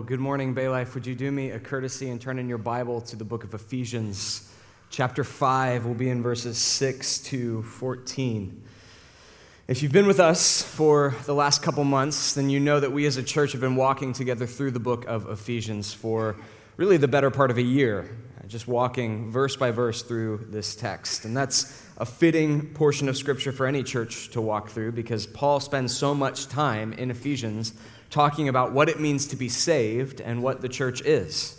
Well, good morning, Bay Life. Would you do me a courtesy and turn in your Bible to the book of Ephesians, chapter 5? We'll be in verses 6 to 14. If you've been with us for the last couple months, then you know that we as a church have been walking together through the book of Ephesians for really the better part of a year, just walking verse by verse through this text. And that's a fitting portion of Scripture for any church to walk through because Paul spends so much time in Ephesians talking about what it means to be saved and what the church is.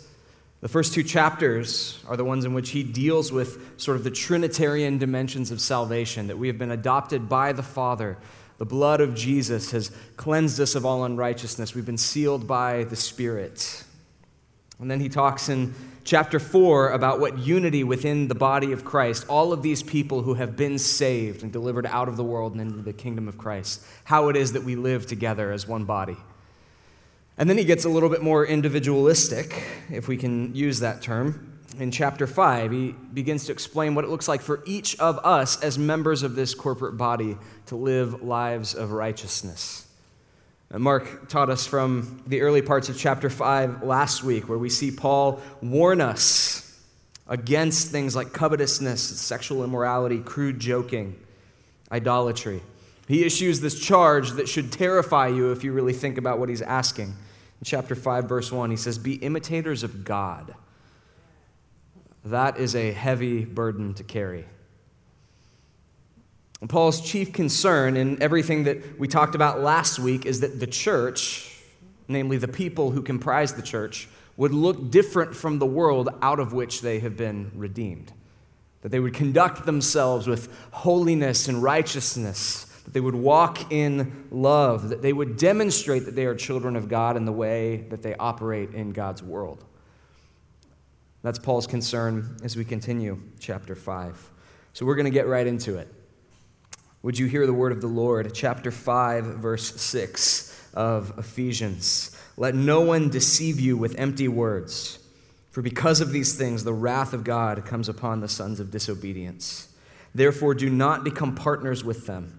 The first two chapters are the ones in which he deals with sort of the Trinitarian dimensions of salvation that we have been adopted by the Father. The blood of Jesus has cleansed us of all unrighteousness. We've been sealed by the Spirit. And then he talks in chapter 4 about what unity within the body of Christ, all of these people who have been saved and delivered out of the world and into the kingdom of Christ, how it is that we live together as one body. And then he gets a little bit more individualistic, if we can use that term. In chapter 5, he begins to explain what it looks like for each of us as members of this corporate body to live lives of righteousness. Mark taught us from the early parts of chapter 5 last week, where we see Paul warn us against things like covetousness, sexual immorality, crude joking, idolatry. He issues this charge that should terrify you if you really think about what he's asking. In chapter 5, verse 1, he says, Be imitators of God. That is a heavy burden to carry. And Paul's chief concern in everything that we talked about last week is that the church, namely the people who comprise the church, would look different from the world out of which they have been redeemed. That they would conduct themselves with holiness and righteousness that they would walk in love, that they would demonstrate that they are children of God in the way that they operate in God's world. That's Paul's concern as we continue chapter 5. So we're going to get right into it. Would you hear the word of the Lord? Chapter 5, verse 6 of Ephesians. Let no one deceive you with empty words, for because of these things the wrath of God comes upon the sons of disobedience. Therefore, do not become partners with them.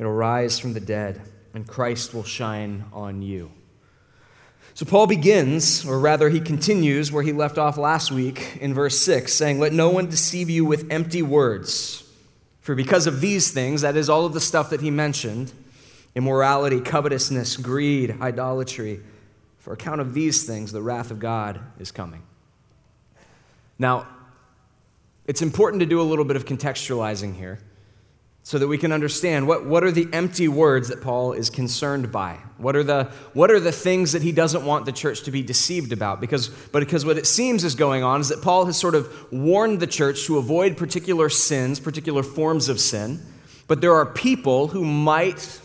It'll rise from the dead, and Christ will shine on you. So Paul begins, or rather, he continues where he left off last week in verse 6, saying, Let no one deceive you with empty words. For because of these things, that is all of the stuff that he mentioned immorality, covetousness, greed, idolatry, for account of these things, the wrath of God is coming. Now, it's important to do a little bit of contextualizing here so that we can understand what, what are the empty words that Paul is concerned by? What are, the, what are the things that he doesn't want the church to be deceived about? Because, but because what it seems is going on is that Paul has sort of warned the church to avoid particular sins, particular forms of sin, but there are people who might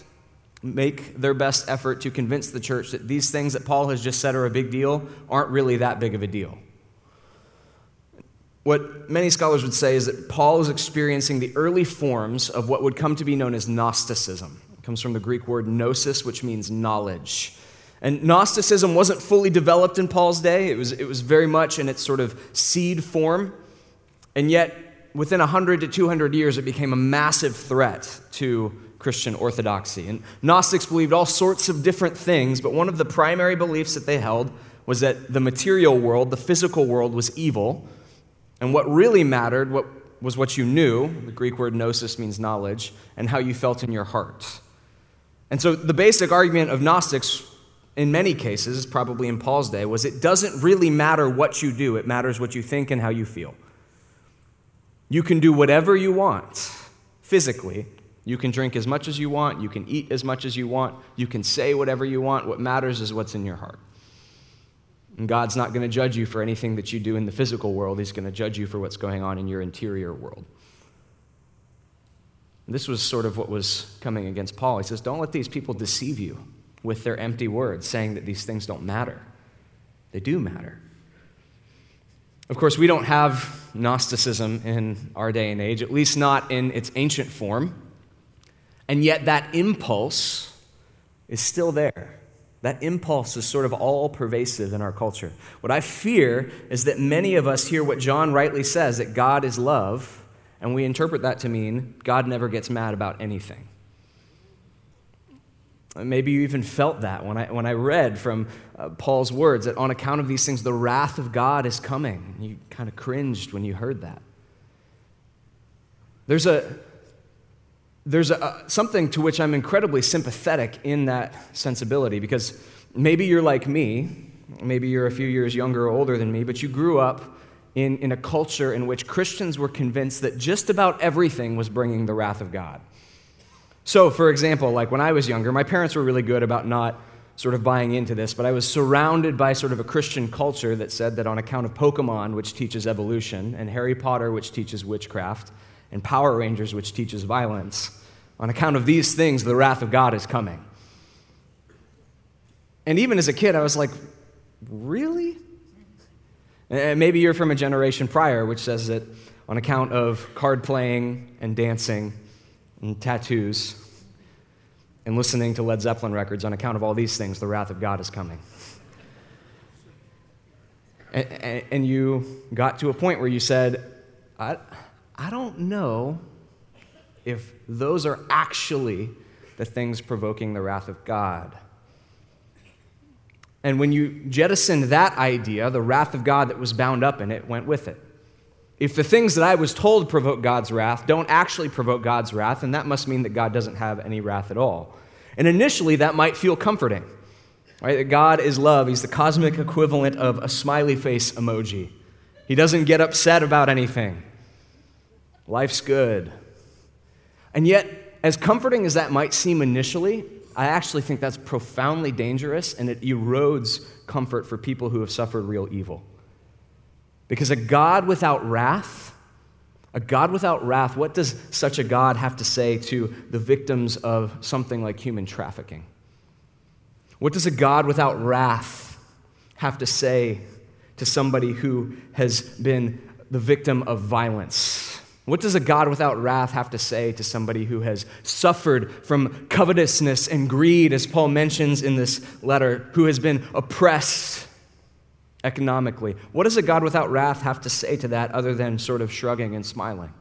make their best effort to convince the church that these things that Paul has just said are a big deal aren't really that big of a deal. What many scholars would say is that Paul is experiencing the early forms of what would come to be known as Gnosticism. It comes from the Greek word gnosis, which means knowledge. And Gnosticism wasn't fully developed in Paul's day, it was, it was very much in its sort of seed form. And yet, within 100 to 200 years, it became a massive threat to Christian orthodoxy. And Gnostics believed all sorts of different things, but one of the primary beliefs that they held was that the material world, the physical world, was evil and what really mattered what, was what you knew, the Greek word gnosis means knowledge, and how you felt in your heart. And so the basic argument of Gnostics, in many cases, probably in Paul's day, was it doesn't really matter what you do, it matters what you think and how you feel. You can do whatever you want physically. You can drink as much as you want, you can eat as much as you want, you can say whatever you want. What matters is what's in your heart. And God's not going to judge you for anything that you do in the physical world, He's going to judge you for what's going on in your interior world. This was sort of what was coming against Paul. He says, Don't let these people deceive you with their empty words, saying that these things don't matter. They do matter. Of course, we don't have Gnosticism in our day and age, at least not in its ancient form. And yet, that impulse is still there. That impulse is sort of all pervasive in our culture. What I fear is that many of us hear what John rightly says that God is love, and we interpret that to mean God never gets mad about anything. Maybe you even felt that when I, when I read from uh, Paul's words that on account of these things, the wrath of God is coming. You kind of cringed when you heard that. There's, a, there's a, something to which I'm incredibly sympathetic in that sensibility because maybe you're like me, maybe you're a few years younger or older than me, but you grew up in, in a culture in which Christians were convinced that just about everything was bringing the wrath of God. So, for example, like when I was younger, my parents were really good about not sort of buying into this, but I was surrounded by sort of a Christian culture that said that on account of Pokemon, which teaches evolution, and Harry Potter, which teaches witchcraft, and Power Rangers, which teaches violence, on account of these things, the wrath of God is coming. And even as a kid, I was like, really? And maybe you're from a generation prior, which says that on account of card playing and dancing, and tattoos and listening to Led Zeppelin records on account of all these things, the wrath of God is coming. And, and you got to a point where you said, I, I don't know if those are actually the things provoking the wrath of God. And when you jettisoned that idea, the wrath of God that was bound up in it went with it. If the things that I was told provoke God's wrath don't actually provoke God's wrath, then that must mean that God doesn't have any wrath at all. And initially, that might feel comforting. Right? That God is love. He's the cosmic equivalent of a smiley face emoji. He doesn't get upset about anything. Life's good. And yet, as comforting as that might seem initially, I actually think that's profoundly dangerous and it erodes comfort for people who have suffered real evil. Because a God without wrath, a God without wrath, what does such a God have to say to the victims of something like human trafficking? What does a God without wrath have to say to somebody who has been the victim of violence? What does a God without wrath have to say to somebody who has suffered from covetousness and greed, as Paul mentions in this letter, who has been oppressed economically. What does a God without wrath have to say to that other than sort of shrugging and smiling?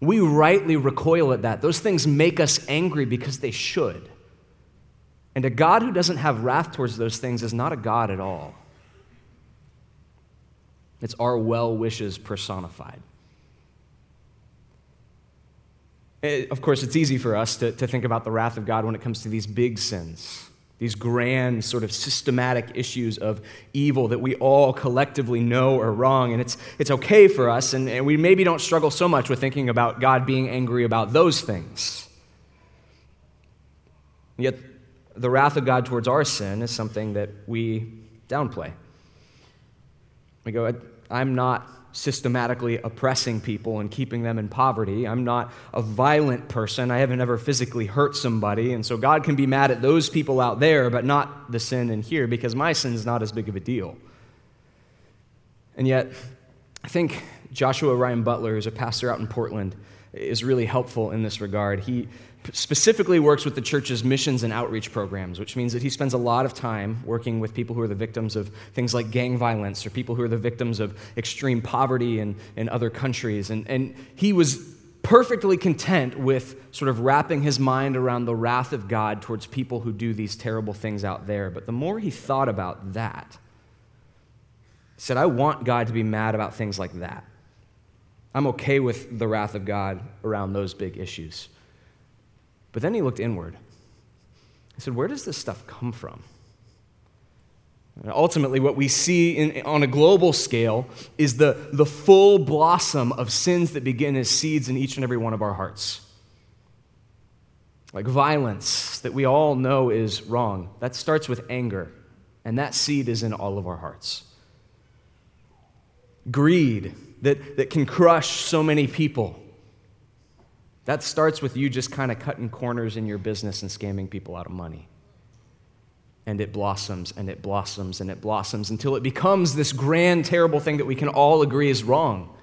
We rightly recoil at that. Those things make us angry because they should. And a God who doesn't have wrath towards those things is not a God at all. It's our well wishes personified. Eh, of course, it's easy for us to, to think about the wrath of God when it comes to these big sins these grand, sort of systematic issues of evil that we all collectively know are wrong. And it's, it's okay for us, and, and we maybe don't struggle so much with thinking about God being angry about those things. Yet, the wrath of God towards our sin is something that we downplay. We go, I'm not systematically oppressing people and keeping them in poverty. I'm not a violent person. I haven't ever physically hurt somebody. And so God can be mad at those people out there, but not the sin in here because my sin is not as big of a deal. And yet, I think Joshua Ryan Butler, who's a pastor out in Portland, is really helpful in this regard. He specifically works with the church's missions and outreach programs, which means that he spends a lot of time working with people who are the victims of things like gang violence or people who are the victims of extreme poverty in, in other countries. And, and he was perfectly content with sort of wrapping his mind around the wrath of God towards people who do these terrible things out there. But the more he thought about that, he said, I want God to be mad about things like that. I'm okay with the wrath of God around those big issues. But then he looked inward. He said, Where does this stuff come from? And ultimately, what we see in, on a global scale is the, the full blossom of sins that begin as seeds in each and every one of our hearts. Like violence that we all know is wrong. That starts with anger, and that seed is in all of our hearts. Greed that, that can crush so many people that starts with you just kind of cutting corners in your business and scamming people out of money. and it blossoms and it blossoms and it blossoms until it becomes this grand, terrible thing that we can all agree is wrong.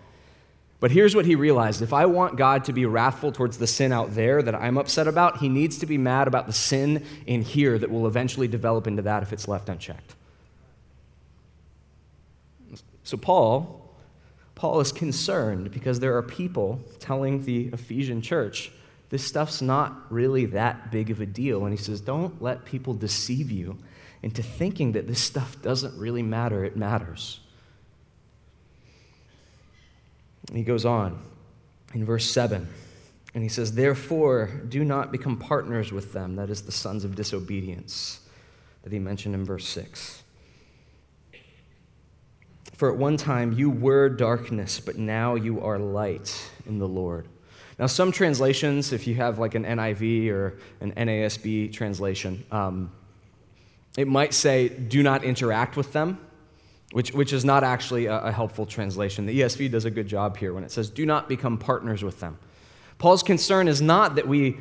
But here's what he realized if I want God to be wrathful towards the sin out there that I'm upset about, he needs to be mad about the sin in here that will eventually develop into that if it's left unchecked. So, Paul. Paul is concerned because there are people telling the Ephesian church this stuff's not really that big of a deal. And he says, Don't let people deceive you into thinking that this stuff doesn't really matter. It matters. he goes on in verse 7, and he says, Therefore, do not become partners with them, that is, the sons of disobedience, that he mentioned in verse 6. For at one time you were darkness, but now you are light in the Lord. Now, some translations, if you have like an NIV or an NASB translation, um, it might say, do not interact with them, which, which is not actually a, a helpful translation. The ESV does a good job here when it says, do not become partners with them. Paul's concern is not that we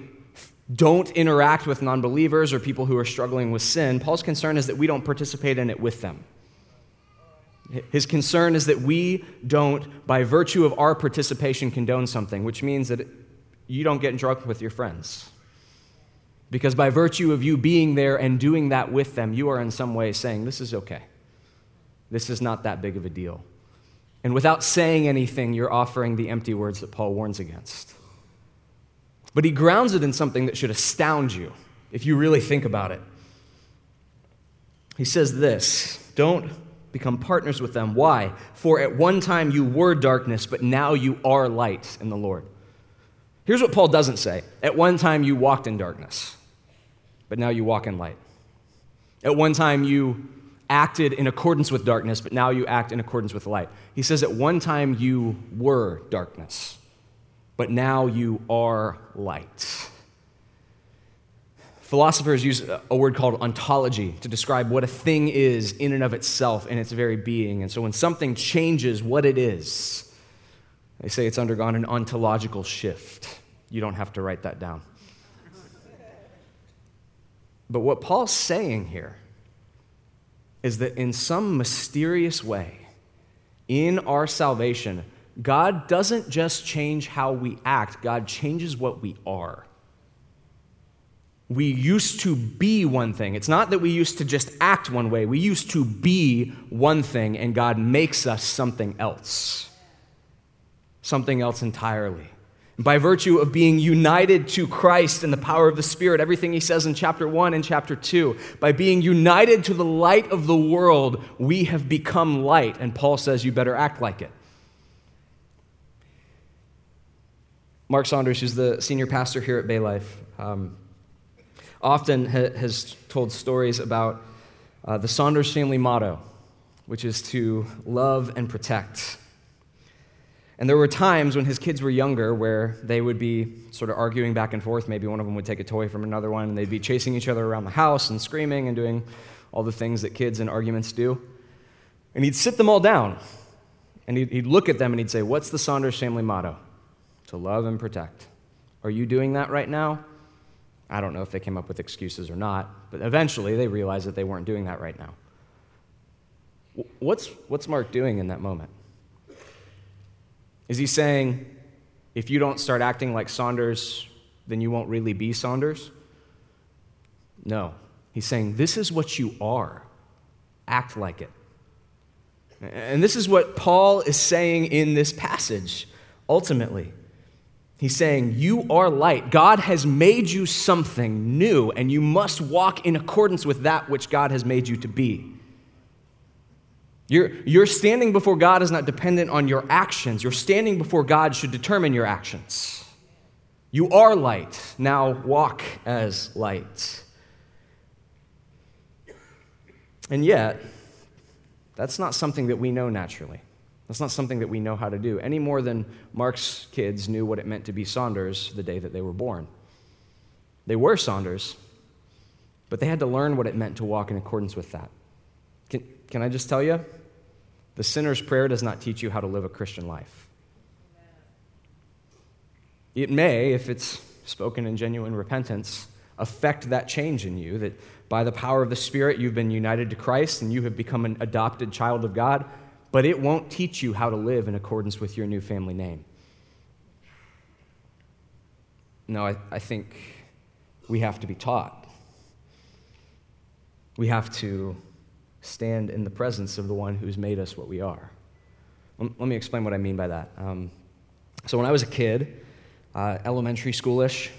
don't interact with non believers or people who are struggling with sin. Paul's concern is that we don't participate in it with them. His concern is that we don't, by virtue of our participation, condone something, which means that you don't get drunk with your friends. Because by virtue of you being there and doing that with them, you are in some way saying, This is okay. This is not that big of a deal. And without saying anything, you're offering the empty words that Paul warns against. But he grounds it in something that should astound you if you really think about it. He says this Don't become partners with them. Why? For at one time you were darkness, but now you are light in the Lord. Here's what Paul doesn't say At one time you walked in darkness, but now you walk in light. At one time you acted in accordance with darkness, but now you act in accordance with light. He says, At one time you were darkness, but now you are light. Philosophers use a word called ontology to describe what a thing is in and of itself in its very being. And so when something changes what it is, they say it's undergone an ontological shift. You don't have to write that down. But what Paul's saying here is that in some mysterious way, in our salvation, God doesn't just change how we act, God changes what we are. We used to be one thing. It's not that we used to just act one way. We used to be one thing, and God makes us something else. Something else entirely. By virtue of being united to Christ in the power of the Spirit, everything he says in chapter 1 and chapter 2, by being united to the light of the world, we have become light. And Paul says, You better act like it. Mark Saunders, who's the senior pastor here at Bay Life, um, often ha- has told stories about uh, the Saunders family motto, which is to love and protect. And there were times when his kids were younger where they would be sort of arguing back and forth. Maybe one of them would take a toy from another one, and they'd be chasing each other around the house and screaming and doing all the things that kids in arguments do. And he'd sit them all down, and he'd, he'd look at them and he'd say, What's the Saunders family motto? To love and protect. Are you doing that right now? I don't know if they came up with excuses or not, but eventually they realized that they weren't doing that right now. What's, what's Mark doing in that moment? Is he saying, if you don't start acting like Saunders, then you won't really be Saunders? No. He's saying, this is what you are. Act like it. And this is what Paul is saying in this passage, ultimately. He's saying, You are light. God has made you something new, and you must walk in accordance with that which God has made you to be. Your, your standing before God is not dependent on your actions. Your standing before God should determine your actions. You are light. Now walk as light. And yet, that's not something that we know naturally. That's not something that we know how to do, any more than Mark's kids knew what it meant to be Saunders the day that they were born. They were Saunders, but they had to learn what it meant to walk in accordance with that. Can, can I just tell you? The sinner's prayer does not teach you how to live a Christian life. It may, if it's spoken in genuine repentance, affect that change in you, that by the power of the Spirit, you've been united to Christ and you have become an adopted child of God, but it won't teach you how to live in accordance with your new family name. No, I, I think we have to be taught. We have to stand in the presence of the one who's made us what we are. Let me explain what I mean by that. Um, so, when I was a kid, uh, elementary schoolish,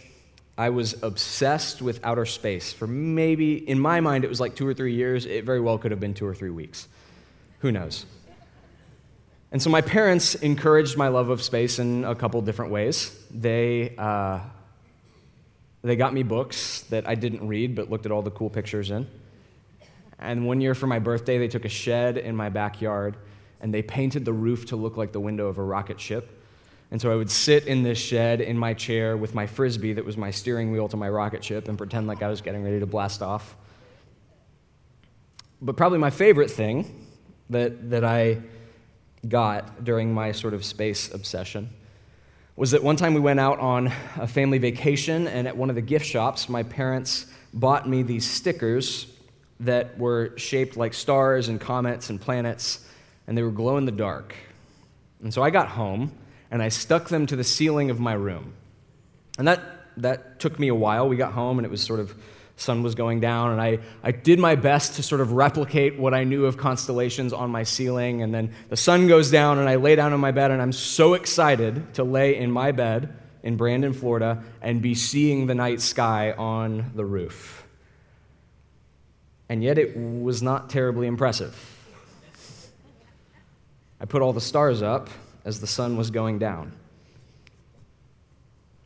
I was obsessed with outer space for maybe, in my mind, it was like two or three years. It very well could have been two or three weeks. Who knows? And so my parents encouraged my love of space in a couple different ways. They, uh, they got me books that I didn't read but looked at all the cool pictures in. And one year for my birthday, they took a shed in my backyard and they painted the roof to look like the window of a rocket ship. And so I would sit in this shed in my chair with my frisbee that was my steering wheel to my rocket ship and pretend like I was getting ready to blast off. But probably my favorite thing that, that I got during my sort of space obsession was that one time we went out on a family vacation, and at one of the gift shops, my parents bought me these stickers that were shaped like stars and comets and planets, and they were glow in the dark. And so I got home and I stuck them to the ceiling of my room. And that, that took me a while. We got home and it was sort of, sun was going down, and I, I did my best to sort of replicate what I knew of constellations on my ceiling. And then the sun goes down, and I lay down in my bed, and I'm so excited to lay in my bed in Brandon, Florida, and be seeing the night sky on the roof. And yet it was not terribly impressive. I put all the stars up, as the sun was going down.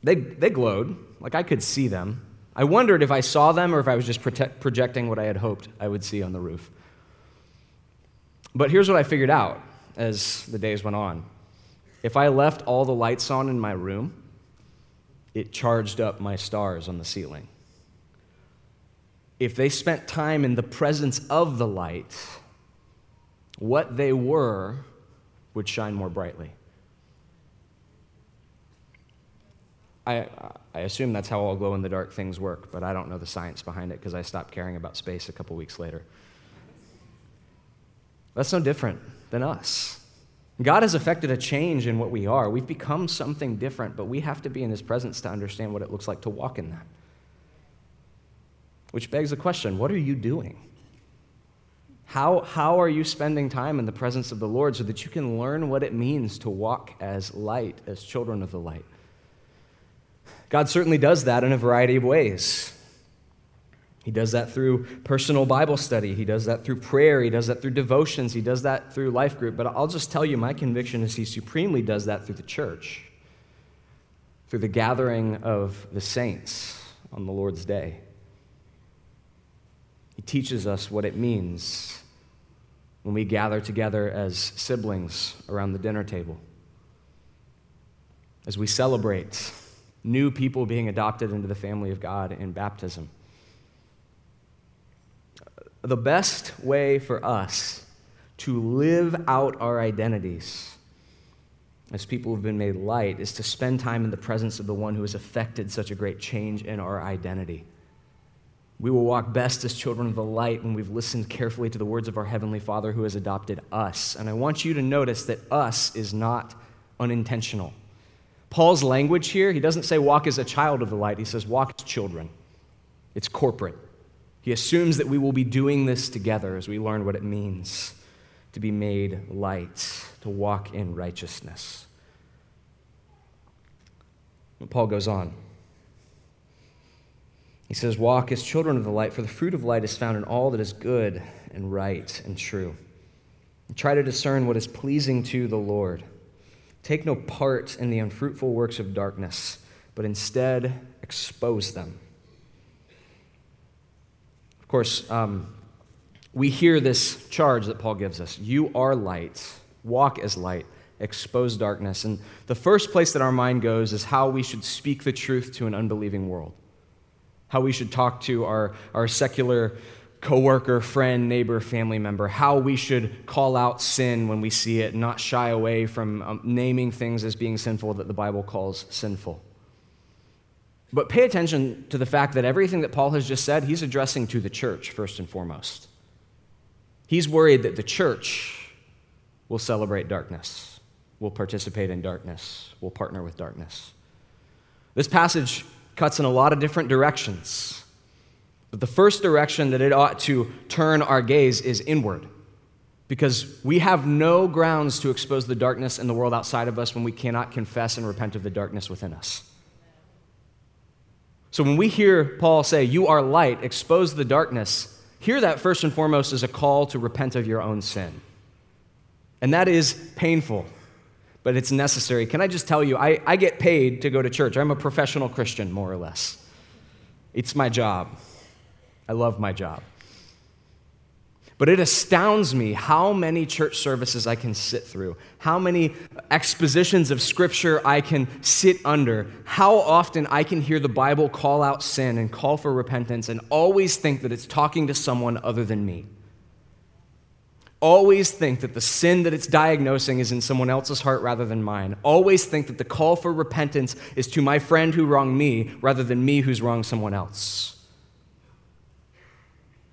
They, they glowed, like I could see them. I wondered if I saw them or if I was just prote- projecting what I had hoped I would see on the roof. But here's what I figured out as the days went on if I left all the lights on in my room, it charged up my stars on the ceiling. If they spent time in the presence of the light, what they were would shine more brightly. I, I assume that's how all glow in the dark things work, but I don't know the science behind it because I stopped caring about space a couple weeks later. That's no different than us. God has affected a change in what we are. We've become something different, but we have to be in His presence to understand what it looks like to walk in that. Which begs the question what are you doing? How, how are you spending time in the presence of the Lord so that you can learn what it means to walk as light, as children of the light? God certainly does that in a variety of ways. He does that through personal Bible study. He does that through prayer. He does that through devotions. He does that through life group. But I'll just tell you, my conviction is he supremely does that through the church, through the gathering of the saints on the Lord's day. He teaches us what it means when we gather together as siblings around the dinner table, as we celebrate new people being adopted into the family of God in baptism. The best way for us to live out our identities as people who've been made light is to spend time in the presence of the one who has affected such a great change in our identity. We will walk best as children of the light when we've listened carefully to the words of our Heavenly Father who has adopted us. And I want you to notice that us is not unintentional. Paul's language here, he doesn't say walk as a child of the light, he says walk as children. It's corporate. He assumes that we will be doing this together as we learn what it means to be made light, to walk in righteousness. Paul goes on. He says, Walk as children of the light, for the fruit of light is found in all that is good and right and true. And try to discern what is pleasing to the Lord. Take no part in the unfruitful works of darkness, but instead expose them. Of course, um, we hear this charge that Paul gives us You are light, walk as light, expose darkness. And the first place that our mind goes is how we should speak the truth to an unbelieving world how we should talk to our, our secular coworker, friend, neighbor, family member, how we should call out sin when we see it, not shy away from um, naming things as being sinful that the Bible calls sinful. But pay attention to the fact that everything that Paul has just said, he's addressing to the church first and foremost. He's worried that the church will celebrate darkness, will participate in darkness, will partner with darkness. This passage cuts in a lot of different directions. But the first direction that it ought to turn our gaze is inward. Because we have no grounds to expose the darkness in the world outside of us when we cannot confess and repent of the darkness within us. So when we hear Paul say, You are light, expose the darkness, hear that first and foremost as a call to repent of your own sin. And that is painful, but it's necessary. Can I just tell you, I, I get paid to go to church. I'm a professional Christian, more or less. It's my job. I love my job. But it astounds me how many church services I can sit through, how many expositions of scripture I can sit under, how often I can hear the Bible call out sin and call for repentance and always think that it's talking to someone other than me. Always think that the sin that it's diagnosing is in someone else's heart rather than mine. Always think that the call for repentance is to my friend who wronged me rather than me who's wronged someone else.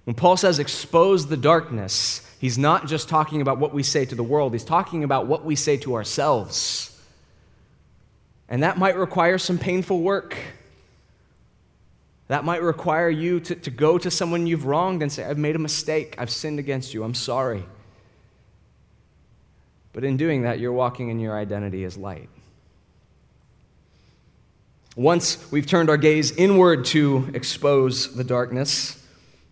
When Paul says expose the darkness, he's not just talking about what we say to the world, he's talking about what we say to ourselves. And that might require some painful work. That might require you to, to go to someone you've wronged and say, I've made a mistake. I've sinned against you. I'm sorry. But in doing that, you're walking in your identity as light. Once we've turned our gaze inward to expose the darkness,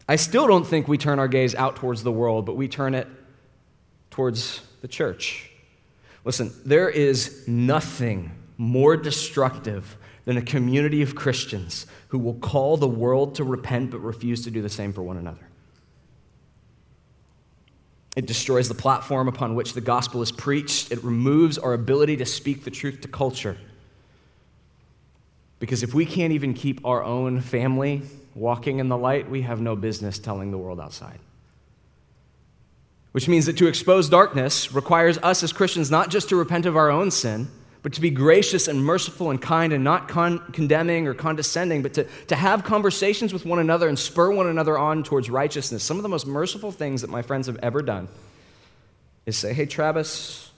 I still don't think we turn our gaze out towards the world, but we turn it towards the church. Listen, there is nothing more destructive than a community of Christians who will call the world to repent but refuse to do the same for one another. It destroys the platform upon which the gospel is preached. It removes our ability to speak the truth to culture. Because if we can't even keep our own family walking in the light, we have no business telling the world outside. Which means that to expose darkness requires us as Christians not just to repent of our own sin, but to be gracious and merciful and kind and not con- condemning or condescending, but to, to have conversations with one another and spur one another on towards righteousness. Some of the most merciful things that my friends have ever done is say, Hey, Travis,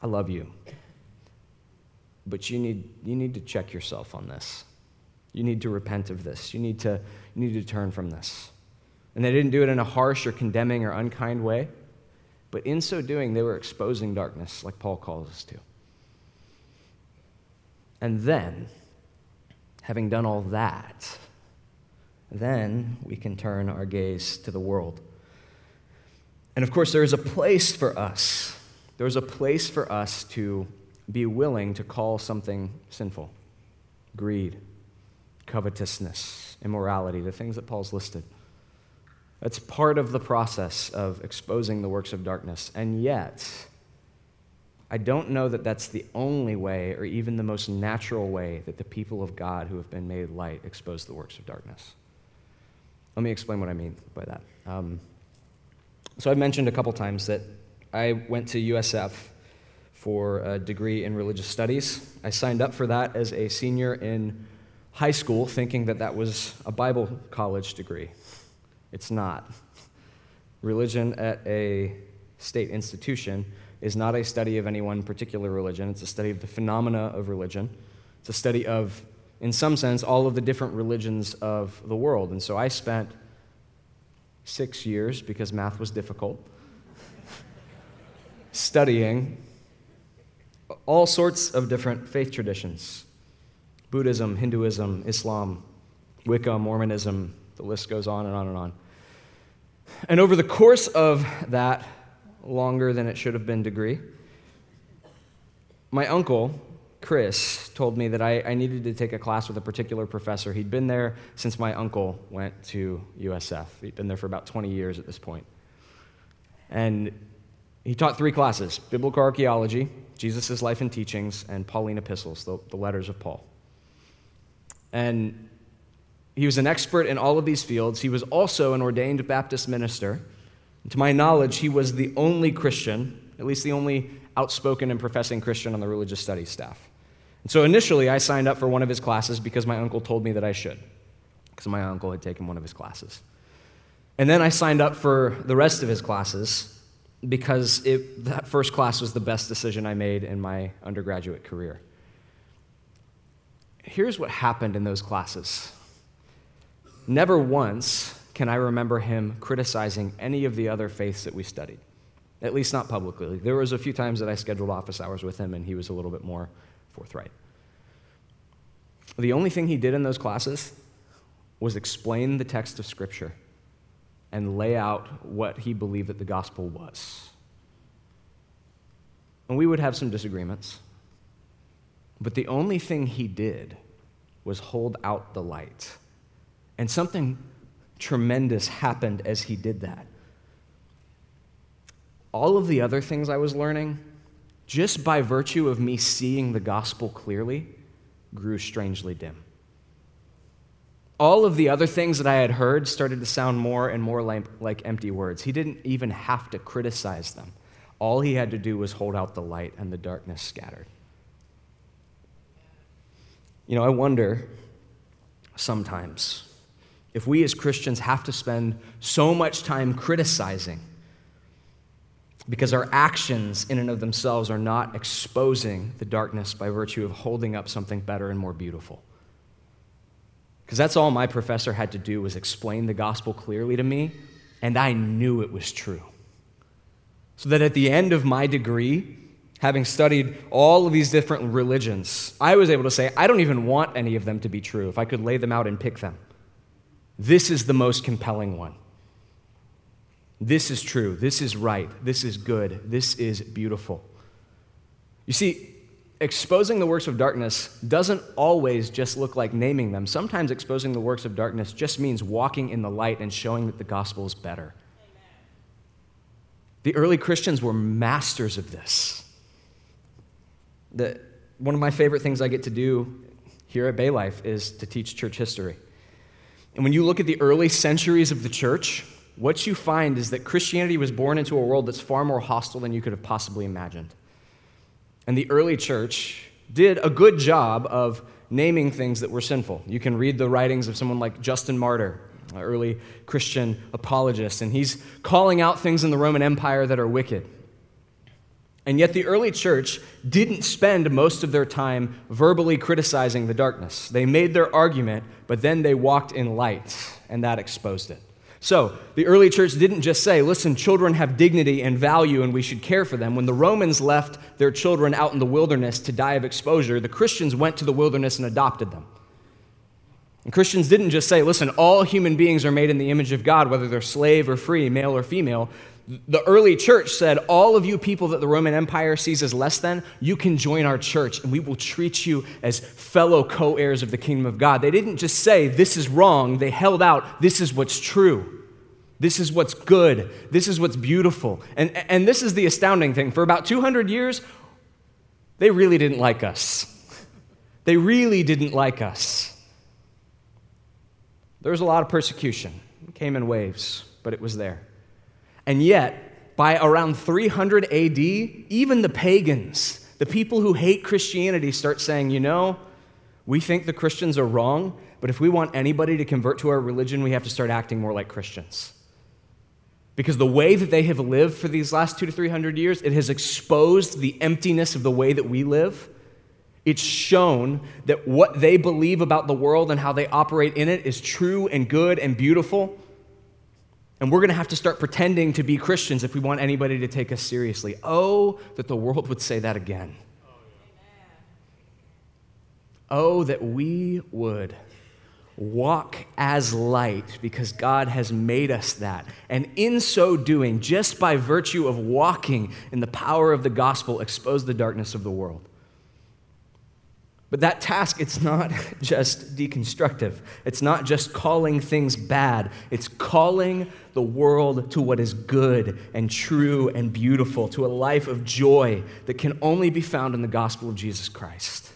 I love you, but you need, you need to check yourself on this. You need to repent of this. You need to, you need to turn from this. And they didn't do it in a harsh or condemning or unkind way, but in so doing, they were exposing darkness, like Paul calls us to. And then, having done all that, then we can turn our gaze to the world. And of course, there is a place for us. There is a place for us to be willing to call something sinful greed, covetousness, immorality, the things that Paul's listed. That's part of the process of exposing the works of darkness. And yet, I don't know that that's the only way or even the most natural way that the people of God who have been made light expose the works of darkness. Let me explain what I mean by that. Um, so, I've mentioned a couple times that I went to USF for a degree in religious studies. I signed up for that as a senior in high school thinking that that was a Bible college degree. It's not. Religion at a state institution is not a study of any one particular religion, it's a study of the phenomena of religion. It's a study of, in some sense, all of the different religions of the world. And so I spent six years, because math was difficult, studying all sorts of different faith traditions Buddhism, Hinduism, Islam, Wicca, Mormonism, the list goes on and on and on. And over the course of that longer than it should have been degree, my uncle, Chris, told me that I, I, needed to take a class with a particular professor. He'd been there since my uncle went to USF. He'd been there for about 20 years at this point. And he taught three classes biblical archaeology, Jesus' life and teachings, and Pauline epistles, the, the letters of Paul. And he was an expert in all of these fields. He was also an ordained Baptist minister. And to my knowledge, he was the only Christian, at least the only outspoken and professing Christian on the religious studies staff. And so initially, I signed up for one of his classes because my uncle told me that I should, because my uncle had taken one of his classes. And then I signed up for the rest of his classes because it, that first class was the best decision I made in my undergraduate career. Here's what happened in those classes never once can I remember him criticizing any of the other faiths that we studied, at least not publicly. There was a few times that I scheduled office hours with him, and he was a little bit more forthright. The only thing he did in those classes was explain the text of Scripture and lay out what he believed that the gospel was. And we would have some disagreements. But the only thing he did was hold out the light. And something tremendous happened as he did that. All of the other things I was learning, just by virtue of me seeing the gospel clearly, grew strangely dim. All of the other things that I had heard started to sound more and more like, like, empty words. He didn't even have to criticize them. All he had to do was hold out the light, and the darkness scattered. You know, I wonder sometimes if we as Christians have to spend so much time criticizing because our actions in and of themselves are not exposing the darkness by virtue of holding up something better and more beautiful. Because that's all my professor had to do was explain the gospel clearly to me, and I knew it was true. So that at the end of my degree, having studied all of these different religions, I was able to say, I don't even want any of them to be true if I could lay them out and pick them. This is the most compelling one. This is true. This is right. This is good. This is beautiful. You see, exposing the works of darkness doesn't always just look like naming them. Sometimes exposing the works of darkness just means walking in the light and showing that the gospel is better. The early Christians were masters of this that one of my favorite things I get to do here at Bay Life is to teach church history. And when you look at the early centuries of the church, what you find is that Christianity was born into a world that's far more hostile than you could have possibly imagined. And the early church did a good job of naming things that were sinful. You can read the writings of someone like Justin Martyr, an early Christian apologist, and he's calling out things in the Roman Empire that are wicked. And yet, the early church didn't spend most of their time verbally criticizing the darkness. They made their argument, but then they walked in light, and that exposed it. So, the early church didn't just say, listen, children have dignity and value, and we should care for them. When the Romans left their children out in the wilderness to die of exposure, the Christians went to the wilderness and adopted them. And Christians didn't just say, listen, all human beings are made in the image of God, whether they're slave or free, male or female the early church said, All of you people that the Roman Empire sees as less than, you can join our church and we will treat you as fellow co heirs of the kingdom of God. They didn't just say, This is wrong. They held out, This is what's true. This is what's good. This is what's beautiful. And, and this is the astounding thing. For about 200 years, they really didn't like us. They really didn't like us. There was a lot of persecution. It came in waves, but it was there. And yet, by around 300 AD, even the pagans, the people who hate Christianity, start saying, you know, we think the Christians are wrong, but if we want anybody to convert to our religion, we have to start acting more like Christians. Because the way that they have lived for these last two to three hundred years, it has exposed the emptiness of the way that we live. It's shown that what they believe about the world and how they operate in it is true and good and beautiful. And we're going to have to start pretending to be Christians if we want anybody to take us seriously. Oh, that the world would say that again. Oh, that we would walk as light because God has made us that. And in so doing, just by virtue of walking in the power of the gospel, expose the darkness of the world. But that task, it's not just deconstructive. It's not just calling things bad. It's calling the world to what is good and true and beautiful, to a life of joy that can only be found in the gospel of Jesus Christ.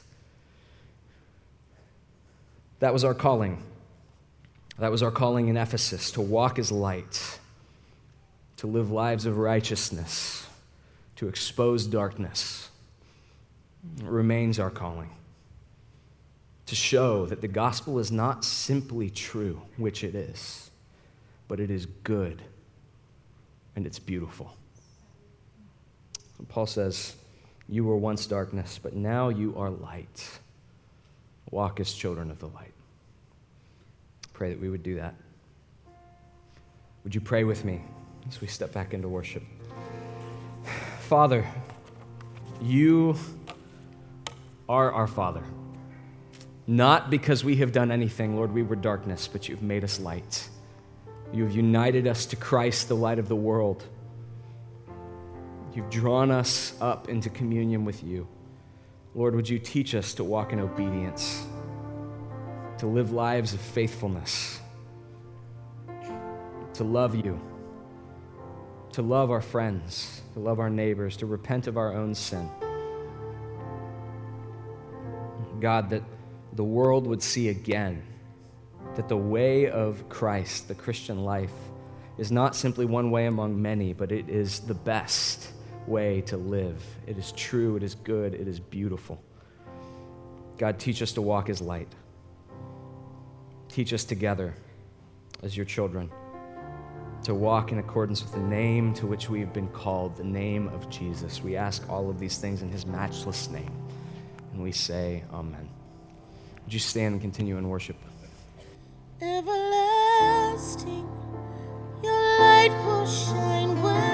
That was our calling. That was our calling in Ephesus to walk as light, to live lives of righteousness, to expose darkness. It remains our calling. to show that the gospel is not simply true, which it is, but it is good and it's beautiful. Paul says, You were once darkness, but now you are light. Walk as children of the light. Pray that we would do that. Would you pray with me as we step back into worship? Father, you are our Father. Not because we have done anything, Lord, we were darkness, but you've made us light. You have united us to Christ, the light of the world. You've drawn us up into communion with you. Lord, would you teach us to walk in obedience, to live lives of faithfulness, to love you, to love our friends, to love our neighbors, to repent of our own sin. God, that the world would see again that the way of Christ, the Christian life, is not simply one way among many, but it is the best way to live. It is true, it is good, it is beautiful. God, teach us to walk as light. Teach us together as your children to walk in accordance with the name to which we have been called, the name of Jesus. We ask all of these things in his matchless name. And we say, Amen. Would you stand and continue in worship? Everlasting, your light will shine when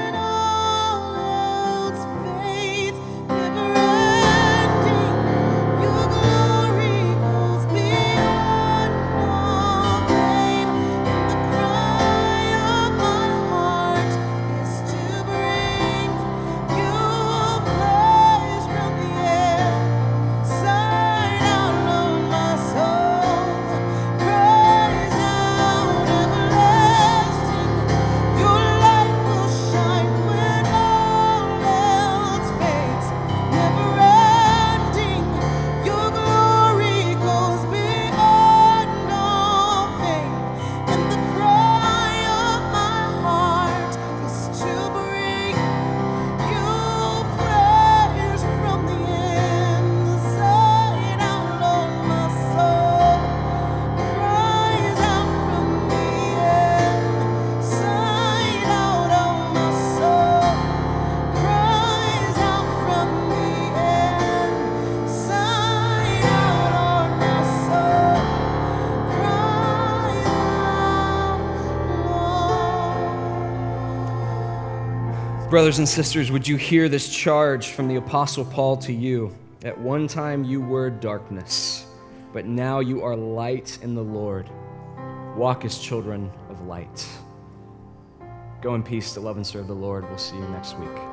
Brothers and sisters, would you hear this charge from the Apostle Paul to you? At one time you were darkness, but now you are light in the Lord. Walk as children of light. Go in peace to love and serve the Lord. We'll see you next week.